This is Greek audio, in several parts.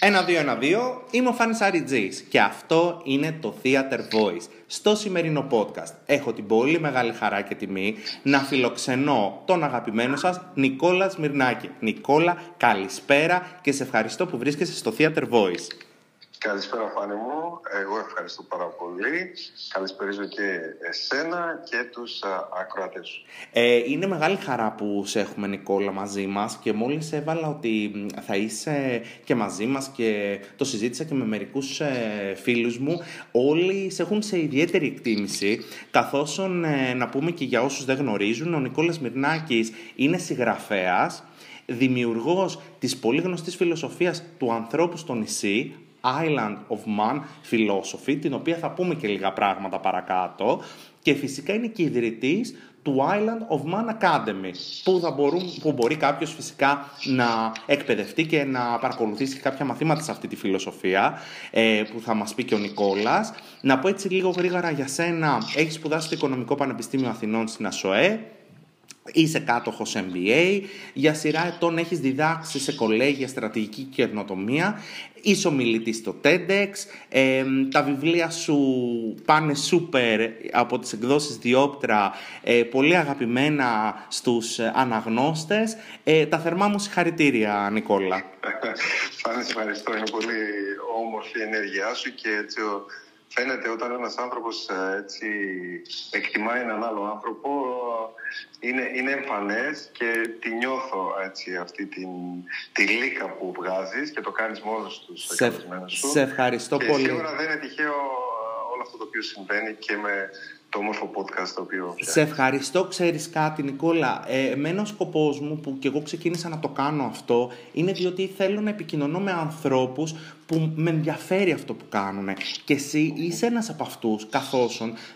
Ένα, δύο, ένα, δύο. Είμαι ο Φάνης Αριτζής και αυτό είναι το Theater Voice. Στο σημερινό podcast έχω την πολύ μεγάλη χαρά και τιμή να φιλοξενώ τον αγαπημένο σας Νικόλα Σμυρνάκη. Νικόλα, καλησπέρα και σε ευχαριστώ που βρίσκεσαι στο Theater Voice. Καλησπέρα Φάνη μου, εγώ ευχαριστώ πάρα πολύ. Καλησπέριζω και εσένα και τους ακροατές σου. Ε, είναι μεγάλη χαρά που σε έχουμε Νικόλα μαζί μας και μόλις έβαλα ότι θα είσαι και μαζί μας και το συζήτησα και με μερικούς ε, φίλους μου, όλοι σε έχουν σε ιδιαίτερη εκτίμηση, καθώς ε, να πούμε και για όσους δεν γνωρίζουν, ο Νικόλας Μυρνάκης είναι συγγραφέας, δημιουργός της πολύ γνωστής φιλοσοφίας του ανθρώπου στο νησί, Island of Man Philosophy, την οποία θα πούμε και λίγα πράγματα παρακάτω. Και φυσικά είναι και ιδρυτής του Island of Man Academy, που, θα μπορούν, που μπορεί κάποιος φυσικά να εκπαιδευτεί και να παρακολουθήσει κάποια μαθήματα σε αυτή τη φιλοσοφία, ε, που θα μας πει και ο Νικόλας. Να πω έτσι λίγο γρήγορα για σένα, έχεις σπουδάσει στο Οικονομικό Πανεπιστήμιο Αθηνών στην ΑΣΟΕ, Είσαι κάτοχος MBA, για σειρά ετών έχεις διδάξει σε κολέγια στρατηγική και ερνοτομία, είσαι ομιλητής στο TEDx, τα βιβλία σου πάνε σούπερ από τις εκδόσεις Διόπτρα, ε, πολύ αγαπημένα στους αναγνώστες. Ε, τα θερμά μου συγχαρητήρια, Νικόλα. Φάνη, ευχαριστώ. Είναι πολύ όμορφη η ενέργειά σου και έτσι φαίνεται όταν ένας άνθρωπος ε, έτσι εκτιμάει έναν άλλο άνθρωπο είναι, είναι εμφανές και τη νιώθω έτσι αυτή την, τη λύκα που βγάζεις και το κάνεις μόνος τους σε, σου. Σε ευχαριστώ και πολύ. σίγουρα δεν είναι τυχαίο ε, όλο αυτό το οποίο συμβαίνει και με το όμορφο podcast το οποίο Σε ευχαριστώ. Ξέρεις κάτι Νικόλα, ε, εμένα ο σκοπός μου που και εγώ ξεκίνησα να το κάνω αυτό είναι διότι θέλω να επικοινωνώ με ανθρώπους που με ενδιαφέρει αυτό που κάνουν. Και εσύ είσαι ένας από αυτούς, καθώ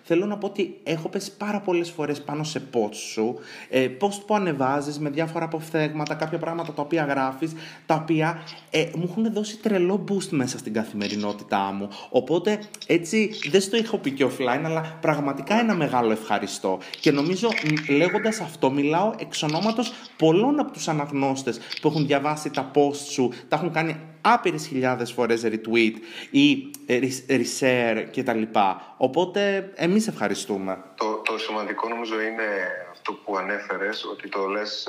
θέλω να πω ότι έχω πέσει πάρα πολλές φορές πάνω σε post σου, ε, post που ανεβάζεις με διάφορα αποφθέγματα, κάποια πράγματα τα οποία γράφεις, τα οποία ε, μου έχουν δώσει τρελό boost μέσα στην καθημερινότητά μου. Οπότε έτσι δεν στο έχω πει και offline, αλλά πραγματικά ένα μεγάλο ευχαριστώ. Και νομίζω λέγοντας αυτό, μιλάω εξ ονόματος πολλών από τους αναγνώστες που έχουν διαβάσει τα post σου, τα έχουν κάνει άπειρες χιλιάδες φορές retweet ή reshare κτλ. Οπότε εμείς ευχαριστούμε. Το, το σημαντικό νομίζω είναι αυτό που ανέφερες, ότι το λες,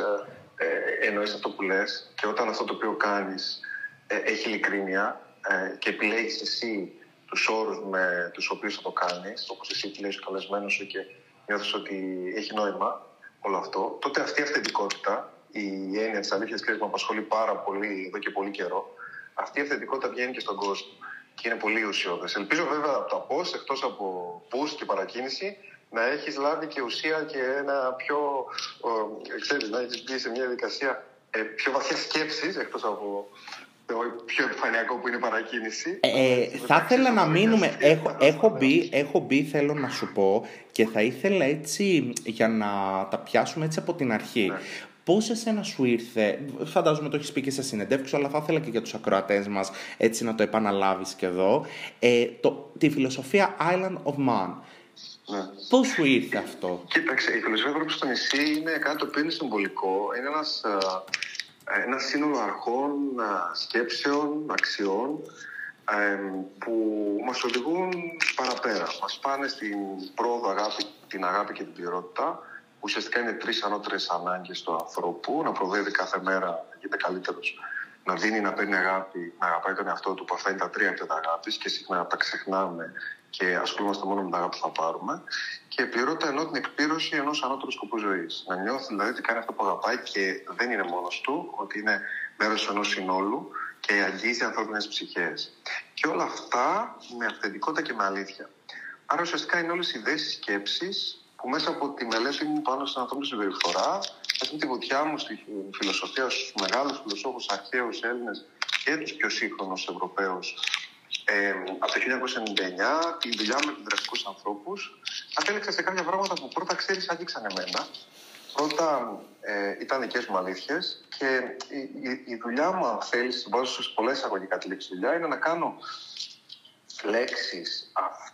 ε, ε εννοείς αυτό που λες και όταν αυτό το οποίο κάνεις ε, έχει ειλικρίνεια ε, και επιλέγεις εσύ τους όρους με τους οποίους θα το κάνεις, όπως εσύ επιλέγεις ο καλεσμένο σου και νιώθεις ότι έχει νόημα όλο αυτό, τότε αυτή η αυθεντικότητα, η έννοια της αλήθειας και μου απασχολεί πάρα πολύ εδώ και πολύ καιρό, αυτή η αυθεντικότητα βγαίνει και στον κόσμο και είναι πολύ ουσιώδες. Ελπίζω βέβαια από τα πώ, εκτός από boost και παρακίνηση, να έχεις λάβει και ουσία και ένα πιο. ξέρεις, να έχεις μπει σε μια διαδικασία ε, πιο βαθιάς σκέψης, εκτός από το πιο επιφανειακό που είναι παρακίνηση. Ε, ε θα ήθελα να μείνουμε. Έχω, έχω, μπει, έχω μπει, θέλω να σου πω, και θα ήθελα έτσι για να τα πιάσουμε έτσι από την αρχή. Ναι. Πώς εσένα σου ήρθε, φαντάζομαι το έχεις πει και σε συνεντεύξεις, αλλά θα ήθελα και για τους ακροατές μας έτσι να το επαναλάβεις και εδώ, ε, το, τη φιλοσοφία Island of Man. Ναι. Πώς σου ήρθε αυτό, Κοίταξε, η φιλοσοφία Ευρώπη στο νησί είναι κάτι το οποίο είναι συμβολικό. Είναι ένας, ε, ένας σύνολο αρχών, σκέψεων, αξιών που μας οδηγούν παραπέρα. Μας πάνε στην πρόοδο αγάπη, την αγάπη και την πληρότητα ουσιαστικά είναι τρεις ανώτερες ανάγκες του ανθρώπου. Να προδεύει κάθε μέρα να γίνεται καλύτερος, να δίνει, να παίρνει αγάπη, να αγαπάει τον εαυτό του, που αυτά είναι τα τρία επίπεδα αγάπης και συχνά τα ξεχνάμε και ασχολούμαστε μόνο με την αγάπη που θα πάρουμε. Και πληρότητα ενώ την εκπλήρωση ενός ανώτερου σκοπού ζωής. Να νιώθει δηλαδή ότι κάνει αυτό που αγαπάει και δεν είναι μόνος του, ότι είναι μέρος ενός συνόλου και αγγίζει ανθρώπινες ψυχές. Και όλα αυτά με αυθεντικότητα και με αλήθεια. Άρα ουσιαστικά είναι όλες οι ιδέες, σκέψεις που μέσα από τη μελέτη μου πάνω στην ανθρώπινη συμπεριφορά, μέσα από τη βουτιά μου στη φιλοσοφία στους μεγάλους φιλοσόφους αρχαίους Έλληνες και τους πιο σύγχρονους Ευρωπαίους ε, από το 1999, τη δουλειά με επιδραστικού ανθρώπους, κατέληξα σε κάποια πράγματα που πρώτα ξέρεις άγγιξαν εμένα. Πρώτα ε, ήταν δικές μου αλήθειες και η, η, η, δουλειά μου, αν θέλεις, βάζω σε πολλές αγωγικά τη λέξη δουλειά, είναι να κάνω λέξεις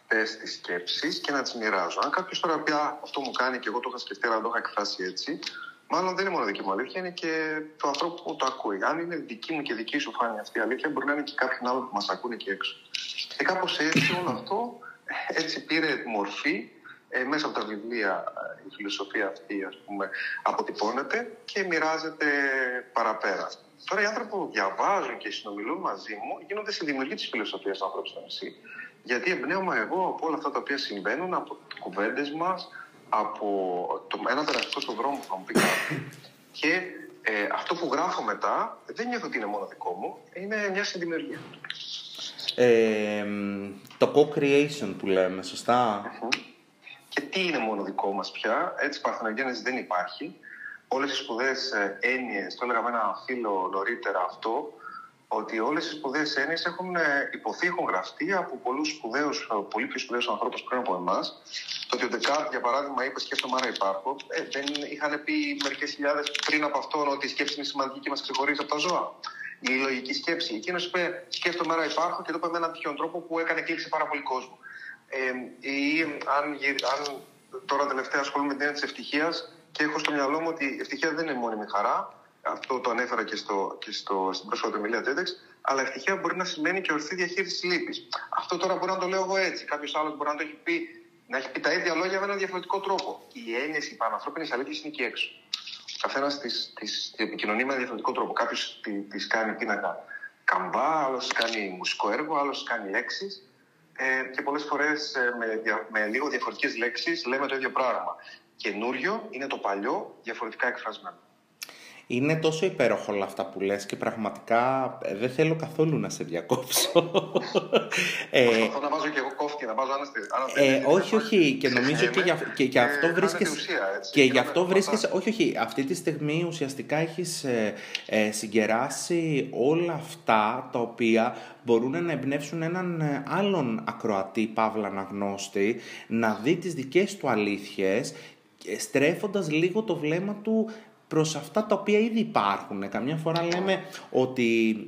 αυτές τις σκέψεις και να τις μοιράζω. Αν κάποιος τώρα πει αυτό μου κάνει και εγώ το είχα σκεφτεί αλλά το είχα εκφράσει έτσι, μάλλον δεν είναι μόνο δική μου αλήθεια, είναι και του ανθρώπου που το ακούει. Αν είναι δική μου και δική σου φάνη αυτή η αλήθεια, μπορεί να είναι και κάποιον άλλο που μας ακούνε εκεί έξω. Και κάπως έτσι όλο αυτό έτσι πήρε μορφή ε, μέσα από τα βιβλία ε, η φιλοσοφία αυτή ας πούμε, αποτυπώνεται και μοιράζεται παραπέρα. Τώρα οι άνθρωποι που διαβάζουν και συνομιλούν μαζί μου γίνονται συνδημιουργοί της φιλοσοφίας του ανθρώπου στο νησί. Γιατί εμπνέομαι εγώ από όλα αυτά τα οποία συμβαίνουν, από τις κουβέντες μας, από το, ένα περαστικό στον δρόμο που θα μου πει κάτι. Και ε, αυτό που γράφω μετά δεν νιώθω ότι είναι μόνο δικό μου, είναι μια συνδημιουργία. Ε, το co-creation που λέμε, Και τι είναι μόνο δικό μας πια, έτσι παρθενογέννησης δεν υπάρχει. Όλες οι σπουδαίες ε, έννοιες, το έλεγα με ένα φίλο νωρίτερα αυτό, ότι όλες οι σπουδαίες έννοιες έχουν ε, υποθεί, έχουν γραφτεί από πολλούς σπουδαίους, ε, πολύ πιο σπουδαίους ανθρώπους πριν από εμάς. Το ότι ο Ντεκάρτ, για παράδειγμα, είπε σκέφτομαι άρα υπάρχω, ε, δεν είχαν πει μερικές χιλιάδες πριν από αυτόν ότι η σκέψη είναι σημαντική και μας ξεχωρίζει από τα ζώα. Η λογική σκέψη. Εκείνος είπε σκέφτομαι άρα υπάρχω και το είπε με έναν τέτοιο τρόπο που έκανε κλίξη πάρα πολύ κόσμο. Ε, ή αν, αν τώρα τελευταία ασχολούμαι με την έννοια της ευτυχίας και έχω στο μυαλό μου ότι η ευτυχία δεν είναι μόνιμη χαρά, αυτό το ανέφερα και, στο, και στο, στην πρόσφατη ομιλία TEDx, αλλά ευτυχία μπορεί να σημαίνει και ορθή διαχείριση λύπης. Αυτό τώρα μπορεί να το λέω εγώ έτσι. Κάποιος άλλος μπορεί να το έχει πει, να έχει πει τα ίδια λόγια με έναν διαφορετικό τρόπο. Η έννοια η πανανθρώπινης αλήθειας είναι εκεί έξω. Ο καθένας της επικοινωνεί με διαφορετικό τρόπο. Κάποιος τη κάνει πίνακα καμπά, άλλος κάνει μουσικό έργο, άλλος κάνει λέξεις. Ε, και πολλές φορές ε, με, με λίγο διαφορετικές λέξεις λέμε το ίδιο πράγμα. Καινούριο είναι το παλιό διαφορετικά εκφρασμένο. Είναι τόσο υπέροχο όλα αυτά που λες και πραγματικά ε, δεν θέλω καθόλου να σε διακόψω. ε, Προσπαθώ να βάζω και εγώ κόφτη, να βάζω ε, Όχι, όχι, και νομίζω και για, και για αυτό βρίσκεσαι... Και γι' αυτό βρίσκεσαι... Όχι, όχι, αυτή τη στιγμή ουσιαστικά έχεις ε, ε, συγκεράσει όλα αυτά τα οποία μπορούν να εμπνεύσουν έναν ε, άλλον ακροατή, παύλα αναγνώστη, να δει τις δικές του αλήθειες στρέφοντας λίγο το βλέμμα του προς αυτά τα οποία ήδη υπάρχουν. Καμιά φορά λέμε ότι,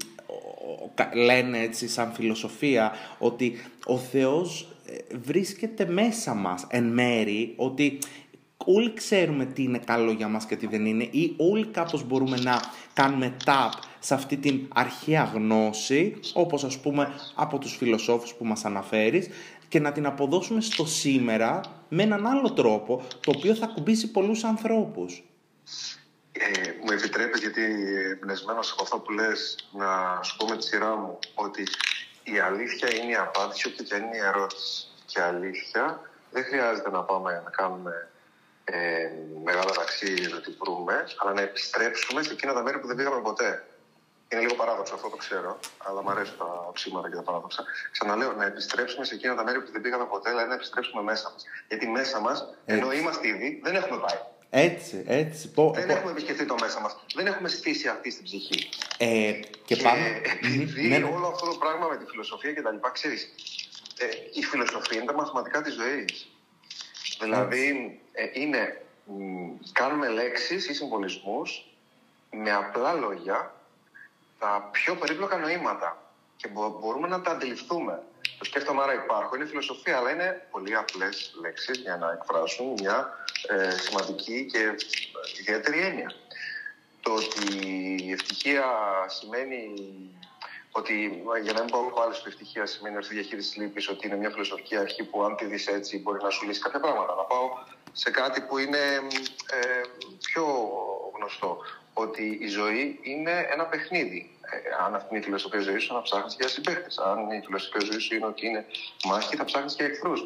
λένε έτσι σαν φιλοσοφία, ότι ο Θεός ε, βρίσκεται μέσα μας εν μέρη, ότι όλοι ξέρουμε τι είναι καλό για μας και τι δεν είναι ή όλοι κάπως μπορούμε να κάνουμε tap σε αυτή την αρχαία γνώση, όπως ας πούμε από τους φιλοσόφους που μας αναφέρεις, και να την αποδώσουμε στο σήμερα με έναν άλλο τρόπο, το οποίο θα κουμπίσει πολλούς ανθρώπους. Ε, μου επιτρέπεις, γιατί εμπνευσμένος από αυτό που λες, να σου πω με τη σειρά μου ότι η αλήθεια είναι η απάντηση, όποια και είναι η ερώτηση. Και αλήθεια δεν χρειάζεται να πάμε να κάνουμε ε, μεγάλα ταξίδια, να την βρούμε, αλλά να επιστρέψουμε σε εκείνα τα μέρη που δεν πήγαμε ποτέ. Είναι λίγο παράδοξο αυτό, το ξέρω, αλλά μου αρέσουν τα οξύματα και τα παράδοξα. Ξαναλέω, να επιστρέψουμε σε εκείνα τα μέρη που δεν πήγαμε ποτέ, δηλαδή να επιστρέψουμε μέσα μας. Γιατί μέσα μας, ενώ είμαστε ήδη, δεν έχουμε πάει. Έτσι, έτσι. δεν έχουμε επισκεφτεί το μέσα μας. Δεν έχουμε στήσει αυτή στην ψυχή. Ε, και, και πάμε. Επειδή ναι, ναι. όλο αυτό το πράγμα με τη φιλοσοφία και τα λοιπά, ξέρεις, ε, η φιλοσοφία είναι τα μαθηματικά της ζωής. Δηλαδή, ε, είναι, κάνουμε λέξεις ή συμβολισμούς με απλά λόγια τα πιο περίπλοκα νοήματα και μπορούμε να τα αντιληφθούμε. Το σκέφτομαι άρα υπάρχω. Είναι φιλοσοφία, αλλά είναι πολύ απλές λέξεις για να εκφράσουν μια ε, σημαντική και ιδιαίτερη έννοια. Το ότι η ευτυχία σημαίνει ότι, για να μην πω εγώ άλλο που ευτυχία σημαίνει ορθή διαχείριση λύπη, ότι είναι μια φιλοσοφική αρχή που αν τη δεις έτσι μπορεί να σου λύσει κάποια πράγματα. Να πάω σε κάτι που είναι ε, πιο γνωστό. Ότι η ζωή είναι ένα παιχνίδι. Ε, αν αυτή είναι η φιλοσοφία ζωής σου, να ψάχνεις για συμπαίχτε. Αν η φιλοσοφία ζωής σου είναι ότι είναι μάχη, θα ψάχνεις για εχθρούς.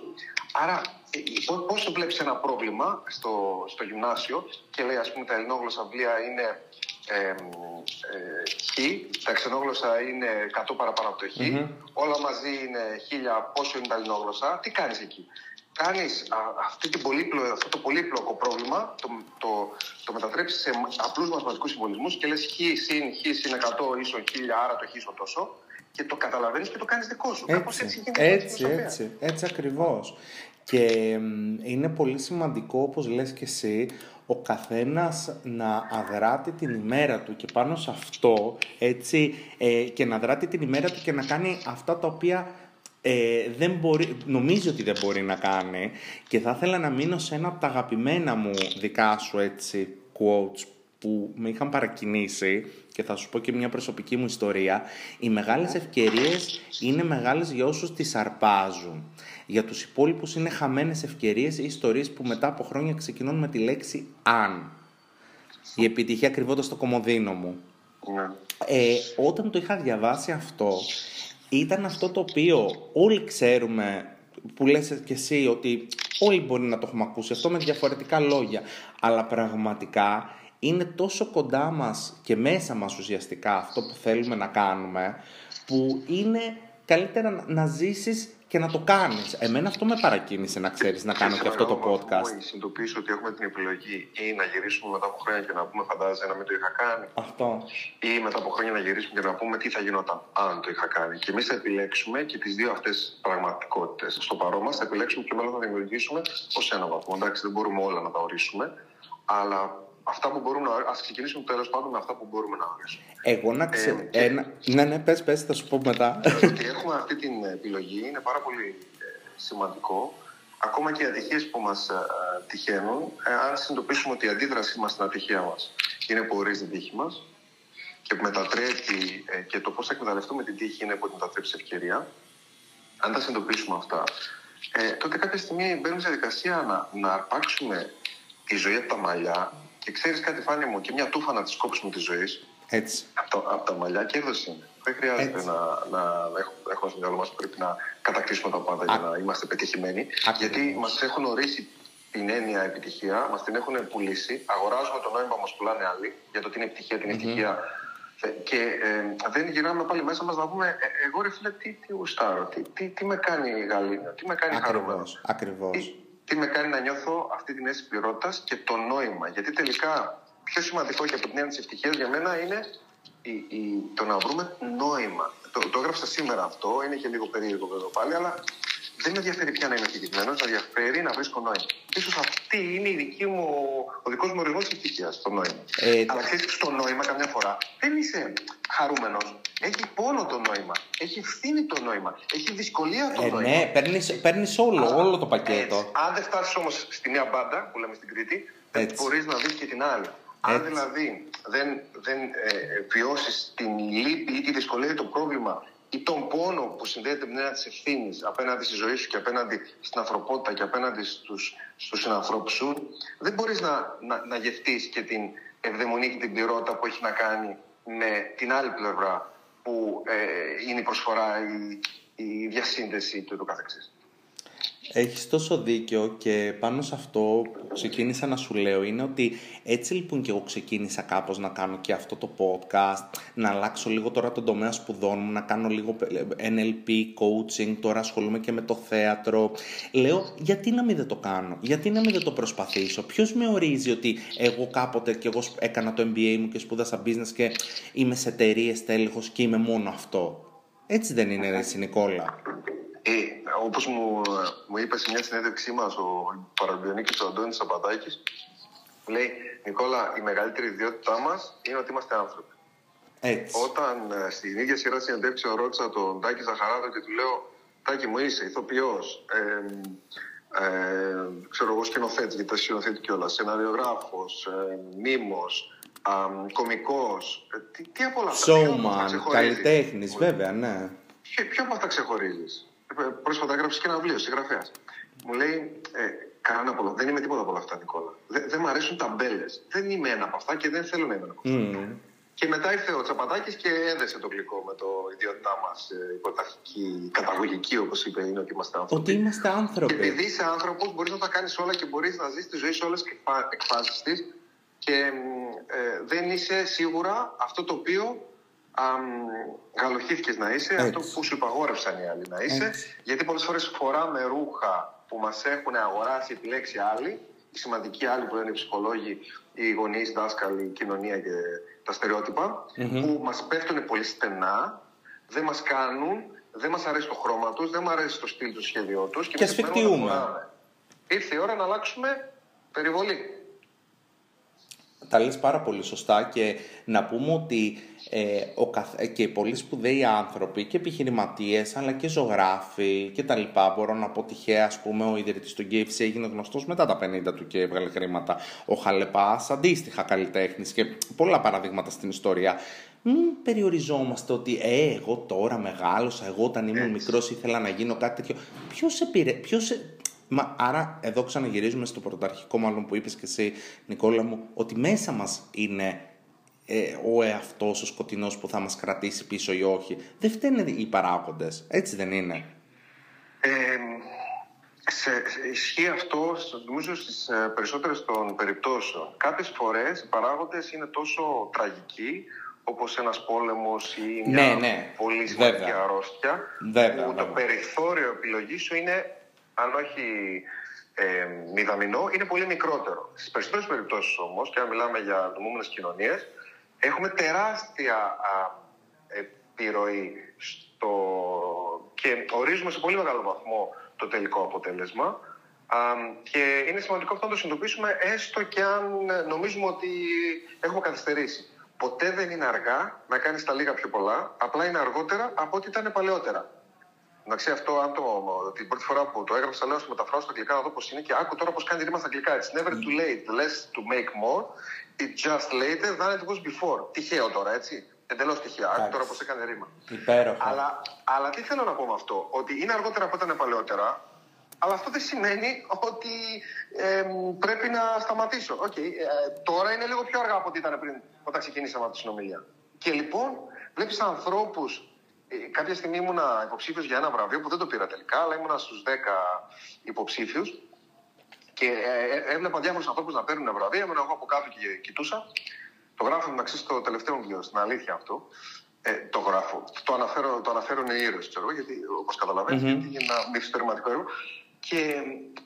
Άρα, ε, πώς βλέπεις ένα πρόβλημα στο, στο γυμνάσιο και λέει, ας πούμε, τα ελληνόγλωσσα βιβλία είναι ε, ε, χ, τα ξενόγλωσσα είναι 100 παραπάνω από το χ, mm-hmm. όλα μαζί είναι χίλια, πόσο είναι τα ελληνόγλωσσα, τι κάνεις εκεί; Κάνεις αυτό το πολύπλοκο πρόβλημα, το, το, το μετατρέψεις σε απλούς μαθηματικούς συμβολισμούς και λες χ συν χ συν 100 ίσο χίλια, άρα το χ ίσο τόσο και το καταλαβαίνεις και το κάνεις δικό σου. Έτσι, έτσι γίνεται. Έτσι, έτσι, έτσι ακριβώς. Και είναι πολύ σημαντικό, όπως λες και εσύ, ο καθένας να αδράτη την ημέρα του και πάνω σε αυτό, έτσι, ε, και να αδράτη την ημέρα του και να κάνει αυτά τα οποία ε, δεν μπορεί, νομίζει ότι δεν μπορεί να κάνει και θα ήθελα να μείνω σε ένα από τα αγαπημένα μου δικά σου έτσι quotes που με είχαν παρακινήσει και θα σου πω και μια προσωπική μου ιστορία, οι μεγάλες ευκαιρίες είναι μεγάλες για όσους τις αρπάζουν. Για τους υπόλοιπους είναι χαμένες ευκαιρίες ή ιστορίες που μετά από χρόνια ξεκινούν με τη λέξη «αν». Η επιτυχία κρυβόταν στο κομμωδίνο μου. Ναι. Ε, όταν το είχα διαβάσει αυτό, ήταν αυτό το οποίο όλοι ξέρουμε, που λες και εσύ, ότι όλοι μπορεί να το έχουμε ακούσει αυτό με διαφορετικά λόγια, αλλά πραγματικά είναι τόσο κοντά μας και μέσα μας ουσιαστικά αυτό που θέλουμε να κάνουμε, που είναι καλύτερα να- να ζήσεις και να το κάνεις. Εμένα αυτό με παρακίνησε να ξέρεις να κάνω και αυτό το Εγώ, αφού podcast. συνειδητοποιήσω ότι έχουμε την επιλογή ή να γυρίσουμε μετά από χρόνια και να πούμε φαντάζεσαι να μην το είχα κάνει Αυτό. ή μετά από χρόνια να γυρίσουμε και να πούμε τι θα γινόταν αν το είχα κάνει. Και εμείς θα επιλέξουμε και τις δύο αυτές πραγματικότητες. Στο παρόν μας θα επιλέξουμε ποιο μέλλον θα δημιουργήσουμε ω ένα βαθμό. Εντάξει, δεν μπορούμε όλα να τα ορίσουμε, αλλά αυτά που μπορούμε να ορίσουμε. Α ξεκινήσουμε τέλος πάντων με αυτά που μπορούμε να ορίσουμε. Εγώ να ξέρω... Ε, και- Ένα... Ναι, ναι, πες, πες, θα σου πω μετά. ότι έχουμε αυτή την επιλογή είναι πάρα πολύ ε, σημαντικό. Ακόμα και οι ατυχίες που μας τυχαίνουν, ε, αν συνειδητοποιήσουμε ότι η αντίδρασή μας στην ατυχία μας είναι που ορίζει την τύχη μας και που μετατρέπει ε, και το πώς θα εκμεταλλευτούμε την τύχη είναι που την μετατρέπει σε ευκαιρία. Αν τα συνειδητοποιήσουμε αυτά, ε, τότε κάποια στιγμή μπαίνουμε σε διαδικασία να, να αρπάξουμε τη ζωή από τα μαλλιά και ξέρεις κάτι, Φάνη μου, και μια τούφα να της κόψουμε τη ζωή Έτσι. από τα, από τα μαλλιά κέρδος είναι. Δεν χρειάζεται Έτσι. να, να έχουμε, έχουμε στο μυαλό μας πρέπει να κατακτήσουμε τα πάντα για να είμαστε πετυχημένοι. Ακριβώς. Γιατί μας έχουν ορίσει την έννοια επιτυχία, μας την έχουν πουλήσει. Αγοράζουμε το νόημα που μας πουλάνε άλλοι για το τι είναι επιτυχία, την ευτυχία. Ε, Και ε, δεν γυρνάμε πάλι μέσα μας να πούμε, ε, εγώ ρε φίλε, τι, τι γουστάρω, τι, τι, τι με κάνει γαλήνιο, τι με κάνει χαρούμενος; Ακριβώς, ακριβώς. Τι, τι με κάνει να νιώθω αυτή την αίσθηση πληρότητας και το νόημα. Γιατί τελικά πιο σημαντικό και από την έννοια της ευτυχίας για μένα είναι η, η, το να βρούμε νόημα. Το, το έγραψα σήμερα αυτό, είναι και λίγο περίεργο εδώ πάλι, αλλά δεν με ενδιαφέρει πια να είμαι ευτυχισμένος, με ενδιαφέρει να βρίσκω νόημα. σω αυτή είναι η δική μου, ο δικός μου ορισμός της ευτυχίας, το νόημα. Ε, Αλλά ξέρεις, στο νόημα καμιά φορά δεν είσαι χαρούμενος. Έχει πόνο το νόημα. Έχει ευθύνη το νόημα. Έχει δυσκολία το Ε, νόημα. ναι, παίρνεις, παίρνεις όλο, όλο το πακέτο. Έτσι. Αν δεν φτάσεις όμως στη νέα μπάντα που λέμε στην Κρήτη, δεν Έτσι. μπορείς να δεις και την άλλη. Αν Έτσι. δηλαδή δεν, δεν ε, βιώσεις την λύπη ή τη δυσκολία ή το πρόβλημα ή τον πόνο που συνδέεται με την έννοια της ευθύνης απέναντι στη ζωή σου και απέναντι στην ανθρωπότητα και απέναντι στους, στους συνανθρώπους σου, δεν μπορείς να, να, να γευτείς και την ευδαιμονία και την πληρότητα που έχει να κάνει με την άλλη πλευρά που ε, είναι η προσφορά, η, η διασύνδεση του, του καθεξής. Έχεις τόσο δίκιο και πάνω σε αυτό που ξεκίνησα να σου λέω είναι ότι έτσι λοιπόν και εγώ ξεκίνησα κάπως να κάνω και αυτό το podcast, να αλλάξω λίγο τώρα τον τομέα σπουδών μου, να κάνω λίγο NLP, coaching, τώρα ασχολούμαι και με το θέατρο. Λέω γιατί να μην δεν το κάνω, γιατί να μην δεν το προσπαθήσω, ποιος με ορίζει ότι εγώ κάποτε και εγώ έκανα το MBA μου και σπούδασα business και είμαι σε εταιρείες τέλεχος και είμαι μόνο αυτό; Έτσι δεν είναι εσύ Νικόλα. Ε, Όπως μου, μου είπες σε μια συνέντευξή μας ο Παραμπιονίκη ο Αντώνης Σαπατάκη, λέει Νικόλα, η μεγαλύτερη ιδιότητά μας είναι ότι είμαστε άνθρωποι. Έτσι. Όταν ε, στην ίδια σειρά συνεντεύξεων ρώτησα τον Τάκη Ζαχαράδο και του λέω Τάκη μου είσαι ηθοποιός, ε, ε, ξέρω εγώ σκηνοθέτης, γιατί τα σκηνοθέτη κιόλας, σεναριογράφος, ε, μήμο, κωμικός. Ε, τι, τι από όλα αυτά. ποιο από αυτά Showman, ξεχωρίζεις; καλλιτέχνης, Μου βέβαια, ναι. Ποιο, ποιο από αυτά ξεχωρίζεις; Πρόσφατα έγραψες και ένα βιβλίο συγγραφέας. Μου λέει, ε, κανένα από όλα. Δεν είμαι τίποτα από όλα αυτά, Νικόλα. Δεν, δεν μου αρέσουν ταμπέλες. Δεν είμαι ένα από αυτά και δεν θέλω να είμαι ένα από αυτά. Μμμ. Και μετά ήρθε ο Τσαπατάκη και έδεσε το γλυκό με το ιδιότητά μας, ε, η πρωταρχική, καταγωγική, όπως είπε, είναι ότι είμαστε άνθρωποι. Ότι είμαστε Και άνθρωποι. επειδή είσαι άνθρωπος, μπορείς να τα κάνεις όλα και μπορείς να ζεις τη ζωή σε όλες τις εκφάσεις της και ε, δεν είσαι σίγουρα αυτό το οποίο γαλοχήθηκε να είσαι, Έτσι. αυτό που σου υπαγόρευσαν οι άλλοι να είσαι. Έτσι. Γιατί πολλές φορές φοράμε ρούχα που μας έχουν αγοράσει, επιλέξει άλλοι, οι σημαντικοί άλλοι που είναι οι ψυχολόγοι, οι γονείς, οι δάσκαλοι, η κοινωνία και τα στερεοτυπα που μας πέφτουν πολύ στενά, δεν μας κάνουν, δεν μας αρέσει το χρώμα τους, δεν μα αρέσει το στυλ του, σχέδιό τους Και ασφικτιούμε. Ήρθε η ώρα να αλλάξουμε περιβολή. Τα λες πάρα πολύ σωστά και να πούμε ότι ε, ο καθ... και πολλοί σπουδαίοι άνθρωποι και επιχειρηματίες αλλά και ζωγράφοι και τα λοιπά. Μπορώ να πω τυχαία, ας πούμε, ο ιδρυτής του KFC έγινε γνωστός μετά τα 50 του και έβγαλε χρήματα. Ο Χαλεπάς αντίστοιχα καλλιτέχνης και πολλά παραδείγματα στην ιστορία. Μην περιοριζόμαστε ότι ε, εγώ τώρα μεγάλωσα, εγώ όταν ήμουν μικρός ήθελα να γίνω κάτι τέτοιο. Ποιος επηρε... Ποιος... Μα, άρα εδώ ξαναγυρίζουμε στο πρωταρχικό μάλλον που είπες και εσύ Νικόλα μου ότι μέσα μας είναι ε, ο εαυτός ο σκοτεινός που θα μας κρατήσει πίσω ή όχι. Δεν φταίνε οι παράγοντες. Έτσι δεν είναι. Ε, σε, ισχύει αυτό νομίζω στις ε, περισσότερες των περιπτώσεων. Κάποιες φορές οι παράγοντες είναι τόσο τραγικοί όπως ένας πόλεμος ή μια ναι, ναι. πολύ σημαντική αρρώστια που το περιθώριο επιλογής σου είναι αν όχι ε, μηδαμινό, είναι πολύ μικρότερο. Στις περισσότερες περιπτώσεις όμως, και αν μιλάμε για δομούμενες κοινωνίες, έχουμε τεράστια α, επιρροή στο... και ορίζουμε σε πολύ μεγάλο βαθμό το τελικό αποτέλεσμα. Α, και είναι σημαντικό αυτό να το συνειδητοποιήσουμε έστω και αν νομίζουμε ότι έχουμε καθυστερήσει. Ποτέ δεν είναι αργά να κάνεις τα λίγα πιο πολλά, απλά είναι αργότερα από ό,τι ήταν παλαιότερα. Εντάξει, αυτό αν το, την πρώτη φορά που το έγραψα, λέω στο μεταφράσω στα αγγλικά να δω πώς είναι και άκου τώρα πώς κάνει ρήμα στα αγγλικά. It's never too late, less to make more. It's just later than it was before. Τυχαίο τώρα, έτσι. Εντελώς τυχαίο. Άκου τώρα πώς έκανε ρήμα. Υπέροχα. Αλλά, αλλά τι θέλω να πω με αυτό, ότι είναι αργότερα από όταν παλαιότερα, αλλά αυτό δεν σημαίνει ότι ε, πρέπει να σταματήσω. Okay, ε, τώρα είναι λίγο πιο αργά από ό,τι ήταν πριν, όταν ξεκινήσαμε από τη συνομιλία. Και λοιπόν, βλέπεις ανθρώπους ε, κάποια στιγμή ήμουν υποψήφιος για ένα βραβείο που δεν το πήρα τελικά, αλλά ήμουν στους 10 υποψήφιους και ε, ε, έβλεπα διάφορους ανθρώπους να παίρνουν βραβεία. Ήμουν εγώ από κάτω και κοιτούσα. Το γράφω μεταξύ στο τελευταίο βιβλίο, στην αλήθεια αυτό. Ε, το γράφω. Το, αναφέρω, το αναφέρουν οι ήρωες, ξέρω γιατί όπως καταλαβαίνετε, mm-hmm. είναι ένα μυθιστορηματικό έργο. Και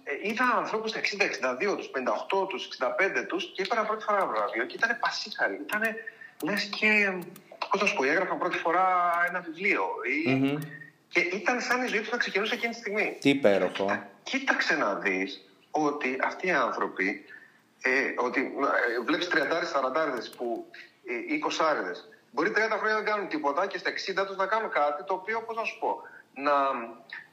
ε, είδα ανθρώπους στα 60, 62, τους 58, τους 65 τους και είπα πρώτη φορά βραβείο και ήταν πασίχαροι. Ήταν λες και Πώ να σου πω, έγραφαν πρώτη φορά ένα βιβλίο. Ή... Και ήταν σαν η ζωή του να ξεκινούσε εκείνη τη στιγμή. Τι υπέροχο. Κοίταξε να δεις ότι αυτοί οι άνθρωποι, ε, ότι ε, βλέπεις 30-40 που, ε, ή 20 μπορεί 30 χρόνια να δεν κάνουν τίποτα και στα 60 τους να κάνουν κάτι το οποίο, πώς να σου πω, να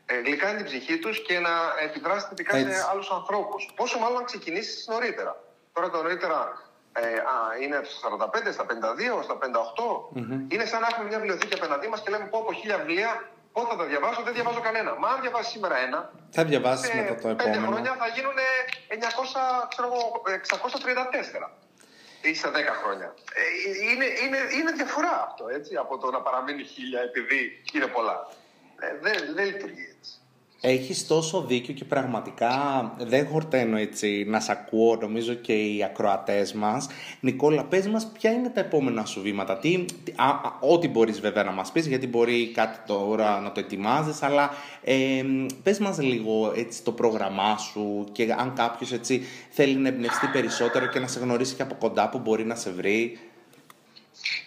ε, γλυκάνει την ψυχή τους και να επιδράσει θετικά σε άλλους ανθρώπους. Πόσο μάλλον να ξεκινήσεις νωρίτερα. Τώρα το νωρίτερα ε, α, είναι στα 45, στα 52, στα 58. Είναι σαν να έχουμε μια βιβλιοθήκη απέναντί μας και λέμε πω από χίλια βιβλία, πότε θα τα διαβάσω, δεν διαβάζω κανένα. Μα αν διαβάσεις σήμερα ένα, θα διαβάσεις μετά το επόμενο. Πέντε χρόνια θα γίνουν 900, ξέρω, 634 ή σε 10 χρόνια. Ε, είναι, είναι, είναι διαφορά αυτό έτσι, από το να παραμείνει χίλια επειδή είναι πολλά. Ε, δεν, δεν λειτουργεί έτσι. Έχεις τόσο δίκιο και πραγματικά δεν χορταίνω έτσι να σ' ακούω, νομίζω και οι ακροατές μας. Νικόλα, πες μας ποια είναι τα επόμενα σου βήματα, τι, α, ό,τι μπορείς βέβαια να μας πεις, γιατί μπορεί κάτι τώρα να το ετοιμάζεις, αλλά ε, πες μας λίγο έτσι το πρόγραμμά σου και αν κάποιος έτσι θέλει να εμπνευστεί περισσότερο και να σε γνωρίσει και από κοντά που μπορεί να σε βρει.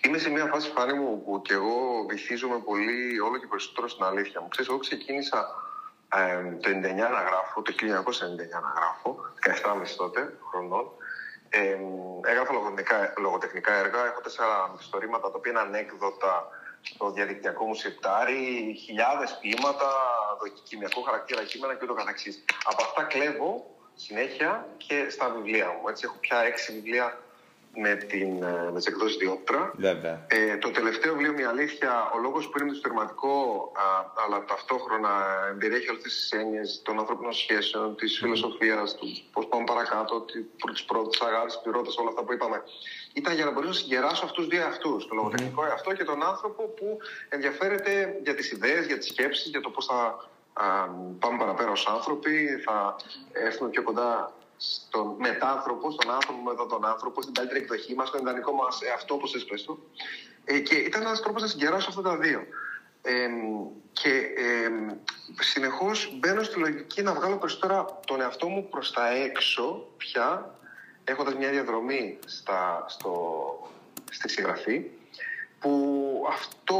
Είμαι σε μια φάση φάνη μου που και εγώ βυθίζομαι πολύ όλο και περισσότερο στην αλήθεια μου. Ξέρεις, εγώ ξεκίνησα το 99 να γράφω, το 1999 να γράφω, 17,5 τότε χρονών. Ε, έγραφα λογοτεχνικά, λογοτεχνικά έργα. Έχω τέσσερα μυθιστορήματα τα οποία είναι ανέκδοτα στο διαδικτυακό μου σεπτάρι, χιλιάδες ποίηματα, δοκιμιακό χαρακτήρα κείμενα και ούτω καθεξής. Από αυτά κλέβω συνέχεια και στα βιβλία μου. Έτσι, έχω πια έξι βιβλία με, την, ε, με τις εκδόσεις Διόπτρα. Ε, το τελευταίο βιβλίο, μια αλήθεια, ο λόγος που είναι μυθιστορηματικό, αλλά ταυτόχρονα εμπεριέχει όλες τις έννοιες των ανθρώπινων σχέσεων, της φιλοσοφίας, τους πώς πάμε παρακάτω, τις πρώτες αγάπης, πυρώτες, όλα αυτά που είπαμε. Ήταν για να μπορέσω να συγκεράσω αυτούς τους δύο αυτούς, το λογοτεχνικό mm. εαυτό και τον άνθρωπο που ενδιαφέρεται για τις ιδέες, για τις σκέψεις, για το πώς θα πάμε παραπέρα ως άνθρωποι, θα έρθουμε πιο κοντά στον μετάνθρωπο, στον άνθρωπο με τον άνθρωπο, στην καλύτερη εκδοχή μας, στον ιδανικό μας εαυτό, όπως έσπε του. Ε, και ήταν ένας τρόπος να συγκεράσω αυτά τα δύο. Ε, και ε, συνεχώς μπαίνω στη λογική να βγάλω περισσότερα τον εαυτό μου προς τα έξω πια, έχοντας μια διαδρομή στα, στο, στη συγγραφή, που αυτό,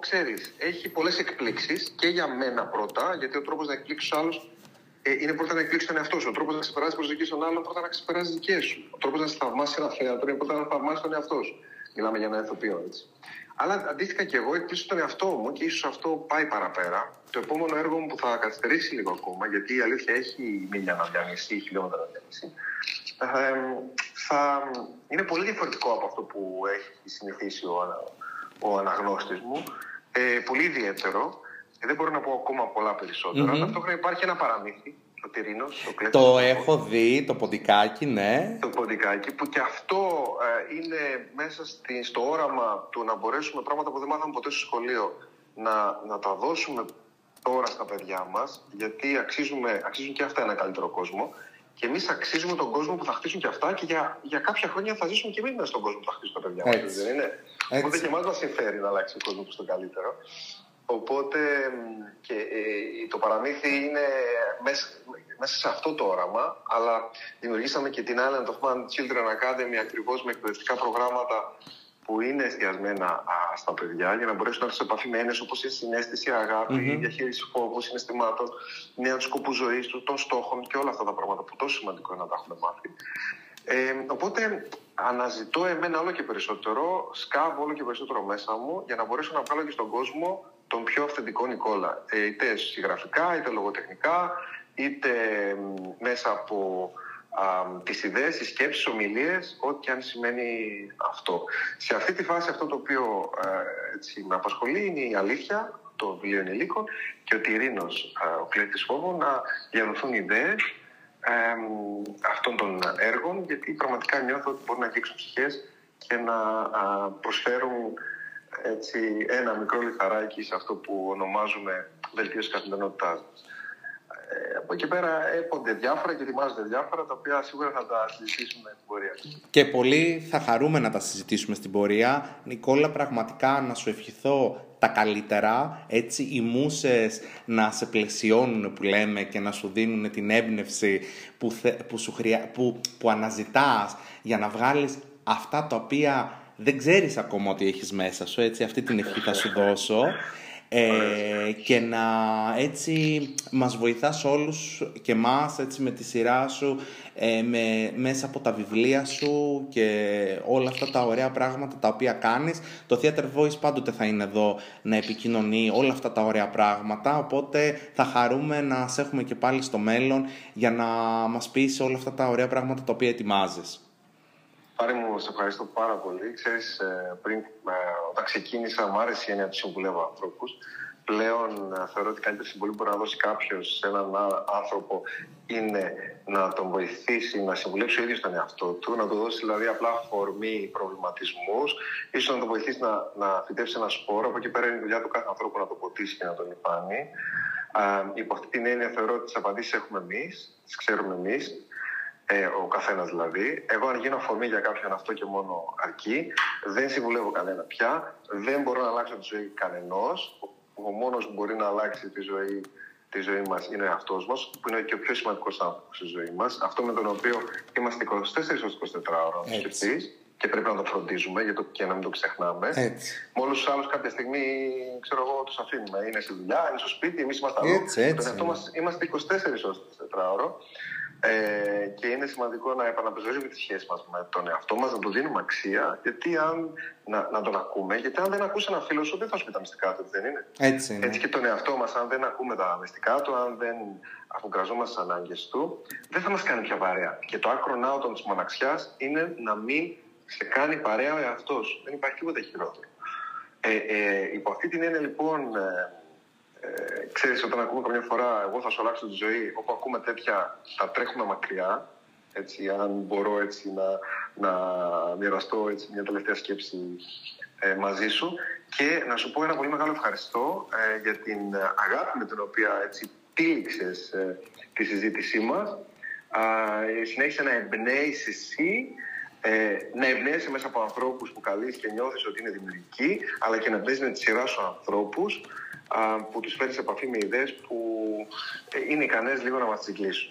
ξέρεις, έχει πολλές εκπλήξεις και για μένα πρώτα, γιατί ο τρόπος να εκπλήξεις άλλους ε, είναι πρώτα να εκπλήξεις τον εαυτό σου. Ο τρόπος να ξεπεράσει προσδοκίε των άλλων πρώτα να ξεπεράσει δικές σου. Ο τρόπος να θαυμάσεις ένα θέατρο είναι πρώτα να θαυμάσεις τον εαυτό σου. Μιλάμε για ένα ηθοποιό, έτσι. Αλλά αντίστοιχα και εγώ εκτίσω τον εαυτό μου και ίσως αυτό πάει παραπέρα. Το επόμενο έργο μου που θα καθυστερήσει λίγο ακόμα, γιατί η αλήθεια έχει μίλια να διανύσει, χιλιόμετρα να διανύσει, θα είναι πολύ διαφορετικό από αυτό που έχει συνηθίσει ο, ο αναγνώστης μου. Ε, πολύ ιδιαίτερο. Ε, δεν μπορώ να πω ακόμα πολλά περισσότερα. Mm-hmm. Ταυτόχρονα υπάρχει ένα παραμύθι το Τυρίνος, το Το έχω δει, το ποντικάκι, ναι. Το ποντικάκι, που και αυτό ε, είναι μέσα στη, στο όραμα του να μπορέσουμε πράγματα που δεν μάθαμε ποτέ στο σχολείο να, να τα δώσουμε τώρα στα παιδιά μας, γιατί αξίζουμε, αξίζουν και αυτά ένα καλύτερο κόσμο. Και εμείς αξίζουμε τον κόσμο που θα χτίσουν και αυτά και για, για κάποια χρόνια θα ζήσουμε και εμείς μέσα στον κόσμο που θα χτίσουν τα παιδιά μας. Δεν είναι; Οπότε και εμάς μας συμφέρει να αλλάξει ο κόσμος προ το καλύτερο. Οπότε και, ε, το παραμύθι είναι μέσα, μέσα σε αυτό το όραμα, αλλά δημιουργήσαμε και την Island of Man Children Academy ακριβώς με εκπαιδευτικά προγράμματα που είναι εστιασμένα στα παιδιά για να μπορέσουν να έρθουν σε επαφή με έννοιες όπως η συνέστηση, η αγάπη, mm-hmm. η διαχείριση φόβου, συναισθημάτων, νέα του σκοπούς ζωής του, των στόχων και όλα αυτά τα πράγματα που τόσο σημαντικό είναι να τα έχουμε μάθει. Ε, οπότε αναζητώ εμένα όλο και περισσότερο, σκάβω όλο και περισσότερο μέσα μου για να μπορέσω να βγάλω και στον κόσμο τον πιο αυθεντικό Νικόλα. Ε, είτε συγγραφικά, είτε λογοτεχνικά, είτε μέσα από α, τις ιδέες, τις σκέψεις, ομιλίες, ό,τι αν σημαίνει αυτό. Σε αυτή τη φάση αυτό το οποίο ε, έτσι, με απασχολεί είναι η αλήθεια, το βιβλίο ενηλίκων και ο Τυρίνος, ο κλέτης φόβο, να διαδοθούν ιδέες ε, αυτών των έργων, γιατί πραγματικά νιώθω ότι μπορούν να αγγίξουν ψυχές και να α, προσφέρουν έτσι, ένα μικρό λιθαράκι σε αυτό που ονομάζουμε βελτίωση καθημερινότητάς ε, από εκεί πέρα έπονται διάφορα και ετοιμάζονται διάφορα τα οποία σίγουρα θα τα συζητήσουμε στην πορεία. Και πολύ θα χαρούμε να τα συζητήσουμε στην πορεία. Νικόλα, πραγματικά να σου ευχηθώ τα καλύτερα, έτσι οι μουσες να σε πλαισιώνουν που λέμε και να σου δίνουν την έμπνευση που, που, σου χρειά, που, που αναζητάς για να βγάλεις αυτά τα οποία δεν ξέρεις ακόμα ότι έχεις μέσα σου, έτσι αυτή την ευχή θα σου δώσω ε, και να έτσι μας βοηθάς όλους και μας έτσι με τη σειρά σου ε, με, μέσα από τα βιβλία σου και όλα αυτά τα ωραία πράγματα τα οποία κάνεις το Theater Voice πάντοτε θα είναι εδώ να επικοινωνεί όλα αυτά τα ωραία πράγματα οπότε θα χαρούμε να σε έχουμε και πάλι στο μέλλον για να μας πεις όλα αυτά τα ωραία πράγματα τα οποία ετοιμάζεις. Πάρη μου, σε ευχαριστώ πάρα πολύ. Ξέρεις, ε, πριν, ε, όταν ξεκίνησα, μου άρεσε η έννοια του συμβουλεύω ανθρώπους. Πλέον ε, θεωρώ ότι η καλύτερη συμβουλή που μπορεί να δώσει κάποιος σε έναν άνθρωπο είναι να τον βοηθήσει να συμβουλέψει ο ίδιος τον εαυτό του, να του δώσει δηλαδή απλά φορμή προβληματισμούς, ίσως να τον βοηθήσει να, να φυτέψει ένα σπόρο. Από εκεί πέρα είναι η δουλειά του κάθε ανθρώπου να το ποτίσει και να τον υφάνει. υπό αυτή την έννοια θεωρώ ότι τις απαντήσεις έχουμε εμείς, τις ξέρουμε εμείς ε, ο καθένας δηλαδή. Εγώ, αν γίνω αφορμή για κάποιον, αυτό και μόνο αρκεί. Δεν συμβουλεύω κανένα πια. Δεν μπορώ να αλλάξω τη ζωή κανενός. Ο μόνος που μπορεί να αλλάξει τη ζωή, τη ζωή μας είναι ο εαυτός μας, που είναι και ο πιο σημαντικός άνθρωπος στη ζωή μας. Αυτό με τον οποίο είμαστε 24 ω 24 ώρα σκεφτεί και πρέπει να το φροντίζουμε για το, και να μην το ξεχνάμε. Έτσι. Με όλους τους άλλους κάποια στιγμή, ξέρω εγώ, τους αφήνουμε. Είναι στη δουλειά, είναι στο σπίτι, εμείς είμαστε εδώ. Έτσι, έτσι. Μας, είμαστε 24 ώρες 24 ώρο. Ε, και είναι σημαντικό να επαναπεζορίζουμε τη σχέση μας με τον εαυτό μας, να του δίνουμε αξία, γιατί αν, να, να τον ακούμε. Γιατί αν δεν ακούσει ένα φίλο σου, δεν θα σου πει τα μυστικά του, δεν είναι; Έτσι, είναι. Έτσι και τον εαυτό μας, αν δεν ακούμε τα μυστικά του, αν δεν αφουγκραζόμαστε τι ανάγκες του, δεν θα μας κάνει πια παρέα. Και το άκρο ναότον της μοναξιάς είναι να μην σε κάνει παρέα ο εαυτός. Δεν υπάρχει τίποτα χειρότερο. Ε, ε, υπό αυτή την έννοια, λοιπόν, ε, ε, ξέρεις, όταν ακούμε καμιά φορά εγώ θα σου αλλάξω τη ζωή, όπου ακούμε τέτοια, θα τρέχουμε μακριά, έτσι, αν μπορώ έτσι να, να μοιραστώ έτσι, μια τελευταία σκέψη ε, μαζί σου και να σου πω ένα πολύ μεγάλο ευχαριστώ ε, για την αγάπη με την οποία έτσι τύλιξες ε, τη συζήτησή μας. Ε, συνέχισε να εμπνέεις εσύ, ε, να εμπνέεσαι μέσα από ανθρώπους που καλείς και νιώθεις ότι είναι δημιουργικοί, αλλά και να εμπνέεις με τη σειρά σου ανθρώπους που τους φέρεις σε επαφή με ιδέες που ε, είναι ικανές λίγο να μας τσιγκλίσουν.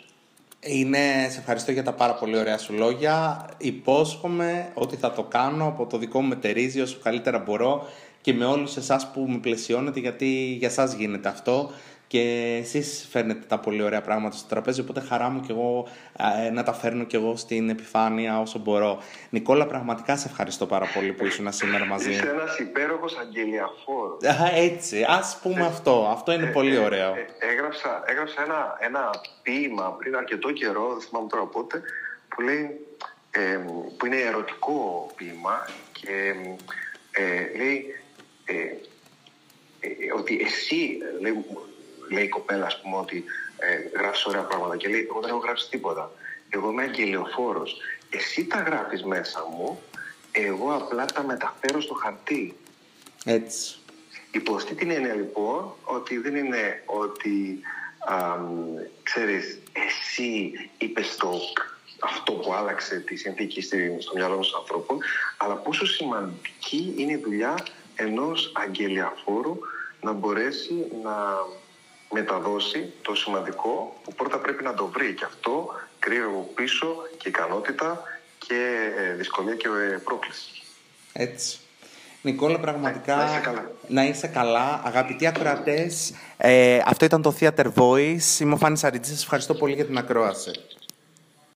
Είναι, σε ευχαριστώ για τα πάρα πολύ ωραία σου λόγια. Υπόσχομαι ότι θα το κάνω από το δικό μου μετερίζει όσο καλύτερα μπορώ και με όλους εσάς που με πλαισιώνετε γιατί για σας γίνεται αυτό και εσείς φέρνετε τα πολύ ωραία πράγματα στο τραπέζι, οπότε χαρά μου και εγώ ε, να τα φέρνω και εγώ στην επιφάνεια όσο μπορώ. Νικόλα, πραγματικά σε ευχαριστώ πάρα πολύ που ήσουν σήμερα μαζί. Είσαι ένας υπέροχος αγγελιαφόρος. Έτσι, ας πούμε αυτό. Αυτό είναι πολύ ωραίο. έγραψα έγραψα ένα, ένα ποίημα πριν αρκετό καιρό, δεν θυμάμαι τώρα πότε, που λέει που είναι ερωτικό ποίημα και ε, λέει ε, ε, ότι εσύ, λέει, λέει η κοπέλα, ας πούμε, ότι ε, γράφεις ωραία πράγματα και λέει, εγώ δεν έχω γράψει τίποτα. Εγώ είμαι αγγελιοφόρος. Εσύ τα γράφεις μέσα μου, εγώ απλά τα μεταφέρω στο χαρτί. Έτσι. Υποστεί την έννοια λοιπόν ότι δεν είναι ότι α, ξέρεις, εσύ είπες το αυτό που άλλαξε τη συνθήκη στο μυαλό των ανθρώπων, αλλά πόσο σημαντική είναι η δουλειά ενός αγγελιαφόρου να μπορέσει να μεταδώσει το σημαντικό που πρώτα πρέπει να το βρει και αυτό κρύβει πίσω και ικανότητα και ε, δυσκολία και ε, πρόκληση. Έτσι. Νικόλα, πραγματικά να είσαι καλά. Να είσαι καλά. Αγαπητοί ακροατές, ε, αυτό ήταν το Theater Voice. Είμαι ο Φάνης Αριτζής. Σας ευχαριστώ πολύ για την ακρόαση.